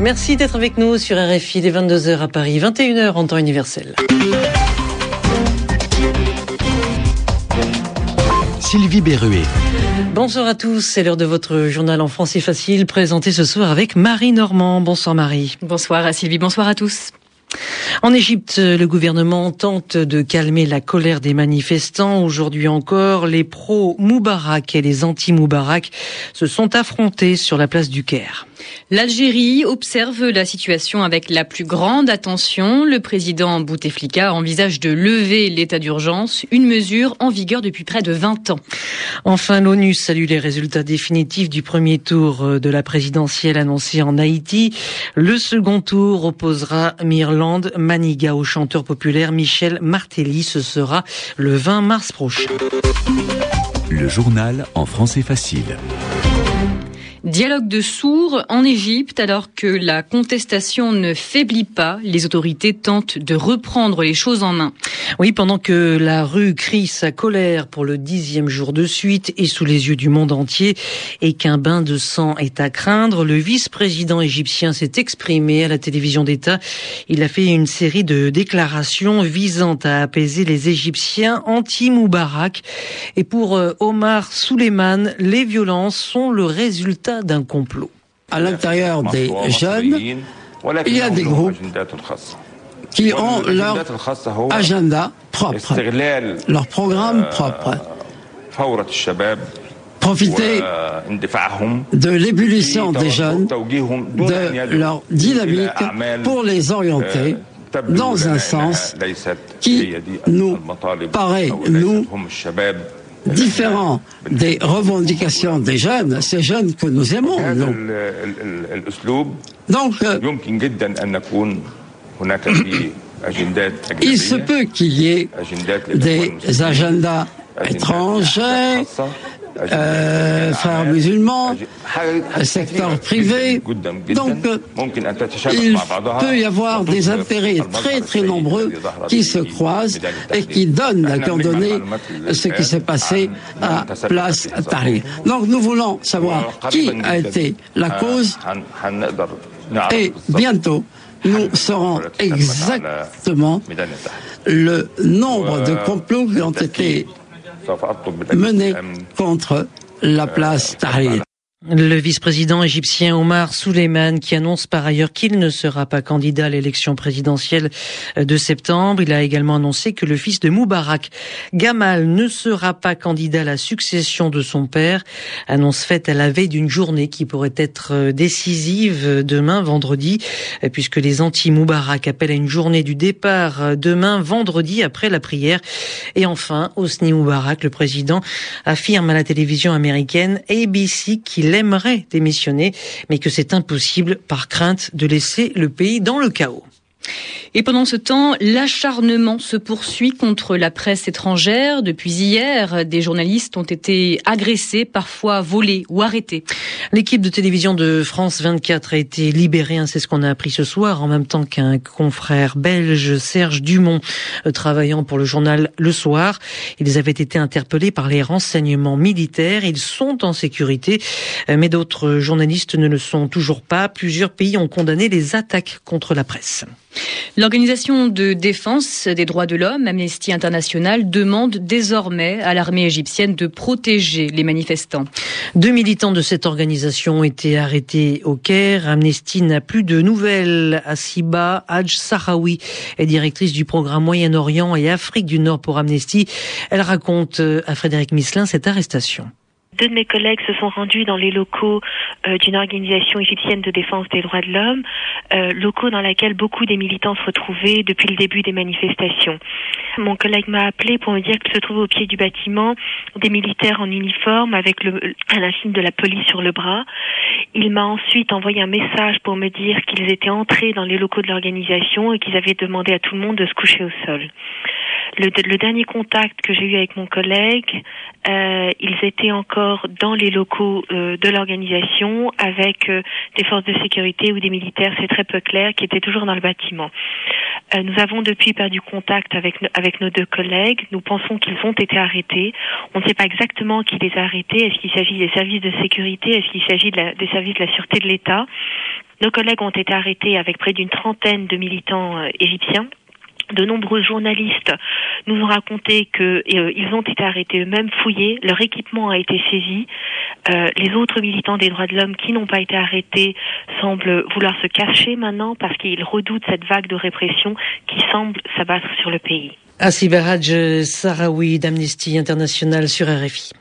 Merci d'être avec nous sur RFI des 22h à Paris, 21h en temps universel. Sylvie Berruet. Bonsoir à tous, c'est l'heure de votre journal en français facile présenté ce soir avec Marie Normand. Bonsoir Marie. Bonsoir à Sylvie, bonsoir à tous. En Égypte, le gouvernement tente de calmer la colère des manifestants. Aujourd'hui encore, les pro-Moubarak et les anti-Moubarak se sont affrontés sur la place du Caire. L'Algérie observe la situation avec la plus grande attention. Le président Bouteflika envisage de lever l'état d'urgence, une mesure en vigueur depuis près de 20 ans. Enfin, l'ONU salue les résultats définitifs du premier tour de la présidentielle annoncée en Haïti. Le second tour opposera Maniga au chanteur populaire Michel Martelly. Ce sera le 20 mars prochain. Le journal en français facile. Dialogue de sourds en Égypte alors que la contestation ne faiblit pas, les autorités tentent de reprendre les choses en main. Oui, pendant que la rue crie sa colère pour le dixième jour de suite et sous les yeux du monde entier et qu'un bain de sang est à craindre, le vice-président égyptien s'est exprimé à la télévision d'État. Il a fait une série de déclarations visant à apaiser les Égyptiens anti-Moubarak. Et pour euh, Omar Souleyman, les violences sont le résultat d'un complot. À l'intérieur des jeunes, il y a des groupes qui ont leur agenda propre, leur programme propre. Profiter de l'ébullition des jeunes, de leur dynamique pour les orienter dans un sens qui nous paraît, nous, différent des revendications des jeunes, ces jeunes que nous aimons. Nous. Donc, il se peut qu'il y ait des agendas étrangers, euh, frères musulmans, secteur privé. Donc, il peut y avoir des intérêts très très nombreux qui se croisent et qui donnent, ont donné ce qui s'est passé à Place Tahrir. Donc, nous voulons savoir qui a été la cause et bientôt, nous saurons exactement le nombre de complots qui ont été menés contre la place Tahrir. Le vice-président égyptien Omar Souleyman qui annonce par ailleurs qu'il ne sera pas candidat à l'élection présidentielle de septembre. Il a également annoncé que le fils de Moubarak, Gamal, ne sera pas candidat à la succession de son père. Annonce faite à la veille d'une journée qui pourrait être décisive demain vendredi puisque les anti-Moubarak appellent à une journée du départ demain vendredi après la prière. Et enfin, Hosni Moubarak, le président, affirme à la télévision américaine ABC qu'il aimerait démissionner, mais que c'est impossible par crainte de laisser le pays dans le chaos. Et pendant ce temps, l'acharnement se poursuit contre la presse étrangère. Depuis hier, des journalistes ont été agressés, parfois volés ou arrêtés. L'équipe de télévision de France 24 a été libérée, hein, c'est ce qu'on a appris ce soir, en même temps qu'un confrère belge, Serge Dumont, euh, travaillant pour le journal Le Soir. Ils avaient été interpellés par les renseignements militaires. Ils sont en sécurité, euh, mais d'autres journalistes ne le sont toujours pas. Plusieurs pays ont condamné les attaques contre la presse. L'organisation de défense des droits de l'homme, Amnesty International, demande désormais à l'armée égyptienne de protéger les manifestants. Deux militants de cette organisation ont été arrêtés au Caire. Amnesty n'a plus de nouvelles. Asiba Hadj Sahraoui est directrice du programme Moyen-Orient et Afrique du Nord pour Amnesty. Elle raconte à Frédéric Mislin cette arrestation. Deux de mes collègues se sont rendus dans les locaux euh, d'une organisation égyptienne de défense des droits de l'homme, euh, locaux dans lesquels beaucoup des militants se retrouvaient depuis le début des manifestations. Mon collègue m'a appelé pour me dire qu'il se trouvait au pied du bâtiment des militaires en uniforme avec le, un insigne de la police sur le bras. Il m'a ensuite envoyé un message pour me dire qu'ils étaient entrés dans les locaux de l'organisation et qu'ils avaient demandé à tout le monde de se coucher au sol. Le, dernier contact que j'ai eu avec mon collègue, euh, ils étaient encore dans les locaux euh, de l'organisation avec euh, des forces de sécurité ou des militaires, c'est très peu clair, qui étaient toujours dans le bâtiment. Euh, nous avons depuis perdu contact avec, avec nos deux collègues. Nous pensons qu'ils ont été arrêtés. On ne sait pas exactement qui les a arrêtés. Est-ce qu'il s'agit des services de sécurité? Est-ce qu'il s'agit de des services de la sûreté de l'État? Nos collègues ont été arrêtés avec près d'une trentaine de militants égyptiens de nombreux journalistes nous ont raconté qu'ils euh, ont été arrêtés eux-mêmes, fouillés, leur équipement a été saisi. Euh, les autres militants des droits de l'homme qui n'ont pas été arrêtés semblent vouloir se cacher maintenant parce qu'ils redoutent cette vague de répression qui semble s'abattre sur le pays. Asibaraj Sarawi d'Amnesty International sur RFI.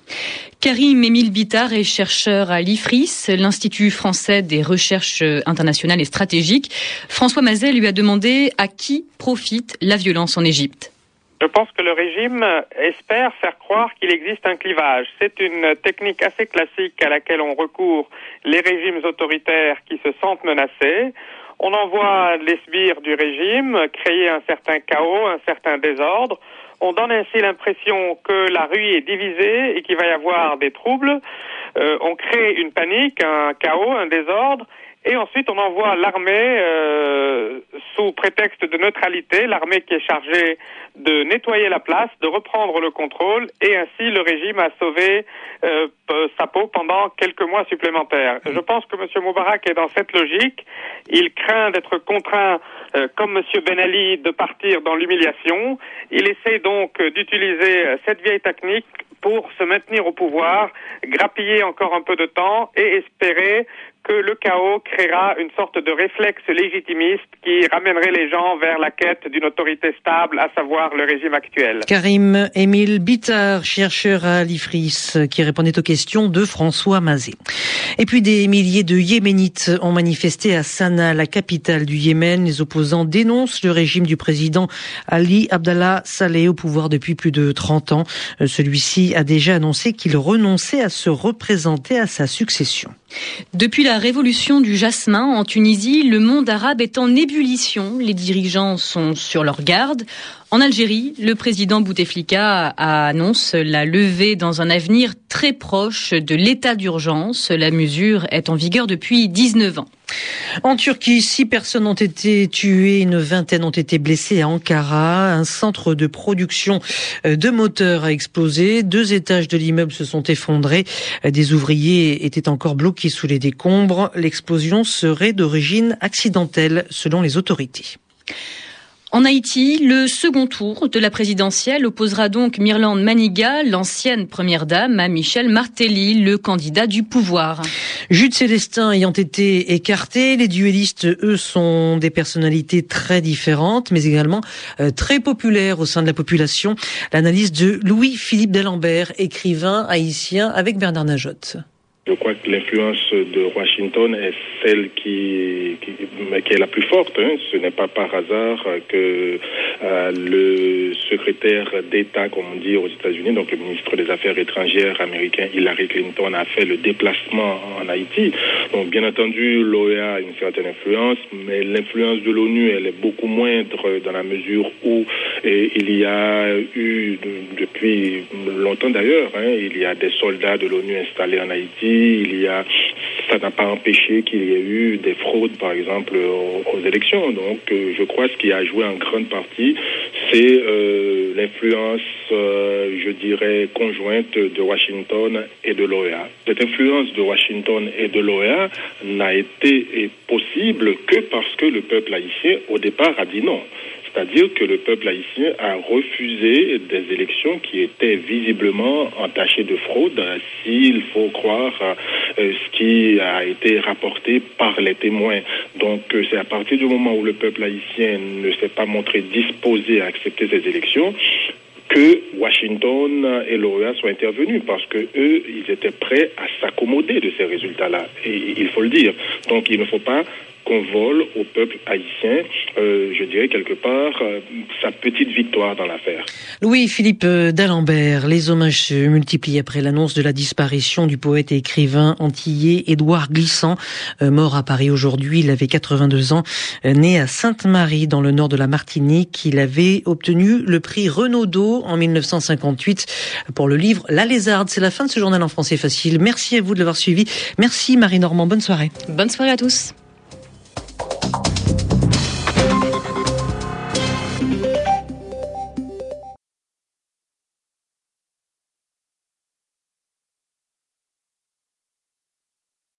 Karim Émile Bittard est chercheur à l'IFRIS, l'Institut français des recherches internationales et stratégiques. François Mazet lui a demandé à qui profite la violence en Égypte. Je pense que le régime espère faire croire qu'il existe un clivage. C'est une technique assez classique à laquelle on recourt les régimes autoritaires qui se sentent menacés. On envoie les sbires du régime créer un certain chaos, un certain désordre. On donne ainsi l'impression que la rue est divisée et qu'il va y avoir des troubles. Euh, on crée une panique, un chaos, un désordre. Et ensuite, on envoie l'armée euh, sous prétexte de neutralité, l'armée qui est chargée de nettoyer la place, de reprendre le contrôle, et ainsi le régime a sauvé euh, sa peau pendant quelques mois supplémentaires. Je pense que M. Moubarak est dans cette logique. Il craint d'être contraint, euh, comme M. Ben Ali, de partir dans l'humiliation. Il essaie donc d'utiliser cette vieille technique pour se maintenir au pouvoir, grappiller encore un peu de temps et espérer que le chaos créera une sorte de réflexe légitimiste qui ramènerait les gens vers la quête d'une autorité stable, à savoir le régime actuel. Karim Émile Bittard, chercheur à l'IFRIS, qui répondait aux questions de François Mazet. Et puis des milliers de Yéménites ont manifesté à Sanaa, la capitale du Yémen. Les opposants dénoncent le régime du président Ali Abdallah Saleh au pouvoir depuis plus de 30 ans. Euh, celui-ci a déjà annoncé qu'il renonçait à se représenter à sa succession. Depuis la révolution du jasmin en Tunisie, le monde arabe est en ébullition. Les dirigeants sont sur leur garde. En Algérie, le président Bouteflika annonce la levée dans un avenir très proche de l'état d'urgence. La mesure est en vigueur depuis 19 ans. En Turquie, six personnes ont été tuées, une vingtaine ont été blessées à Ankara. Un centre de production euh, de moteurs a explosé. Deux étages de l'immeuble se sont effondrés. Des ouvriers étaient encore bloqués sous les décombres. L'explosion serait d'origine accidentelle, selon les autorités. En Haïti, le second tour de la présidentielle opposera donc Myrlande Maniga, l'ancienne première dame, à Michel Martelly, le candidat du pouvoir. Jude Célestin ayant été écarté, les duellistes, eux, sont des personnalités très différentes, mais également euh, très populaires au sein de la population. L'analyse de Louis-Philippe D'Alembert, écrivain haïtien avec Bernard Najotte. Je crois que l'influence de Washington est celle qui, qui, est la plus forte. Hein. Ce n'est pas par hasard que euh, le secrétaire d'État, comme on dit aux États-Unis, donc le ministre des Affaires étrangères américain Hillary Clinton, a fait le déplacement en Haïti. Donc, bien entendu, l'OEA a une certaine influence, mais l'influence de l'ONU, elle est beaucoup moindre dans la mesure où et, il y a eu, depuis longtemps d'ailleurs, hein, il y a des soldats de l'ONU installés en Haïti il y a, ça n'a pas empêché qu'il y ait eu des fraudes, par exemple, aux, élections. Donc, euh, je crois que ce qui a joué en grande partie, c'est euh, l'influence, euh, je dirais, conjointe de Washington et de l'OEA. Cette influence de Washington et de l'OEA n'a été possible que parce que le peuple haïtien, au départ, a dit non. C'est-à-dire que le peuple haïtien a refusé des élections qui étaient visiblement entachées de fraude, s'il faut croire euh, ce qui a été rapporté par les témoins. Donc euh, c'est à partir du moment où le peuple haïtien ne s'est pas montré disposé à accepter ces élections que Washington et l'OEA sont intervenus parce que eux, ils étaient prêts à s'accommoder de ces résultats-là. Et il faut le dire. Donc il ne faut pas qu'on vole au peuple haïtien, je dirais quelque part, sa petite victoire dans l'affaire. Louis-Philippe d'Alembert, les hommages se multiplient après l'annonce de la disparition du poète et écrivain antillais Édouard Glissant, mort à Paris aujourd'hui. Il avait 82 ans, né à Sainte-Marie dans le nord de la Martinique. Il avait obtenu le prix Renaudot en 1958 pour le livre La Lézarde. C'est la fin de ce journal en français facile. Merci à vous de l'avoir suivi. Merci Marie Normand. Bonne soirée. Bonne soirée à tous.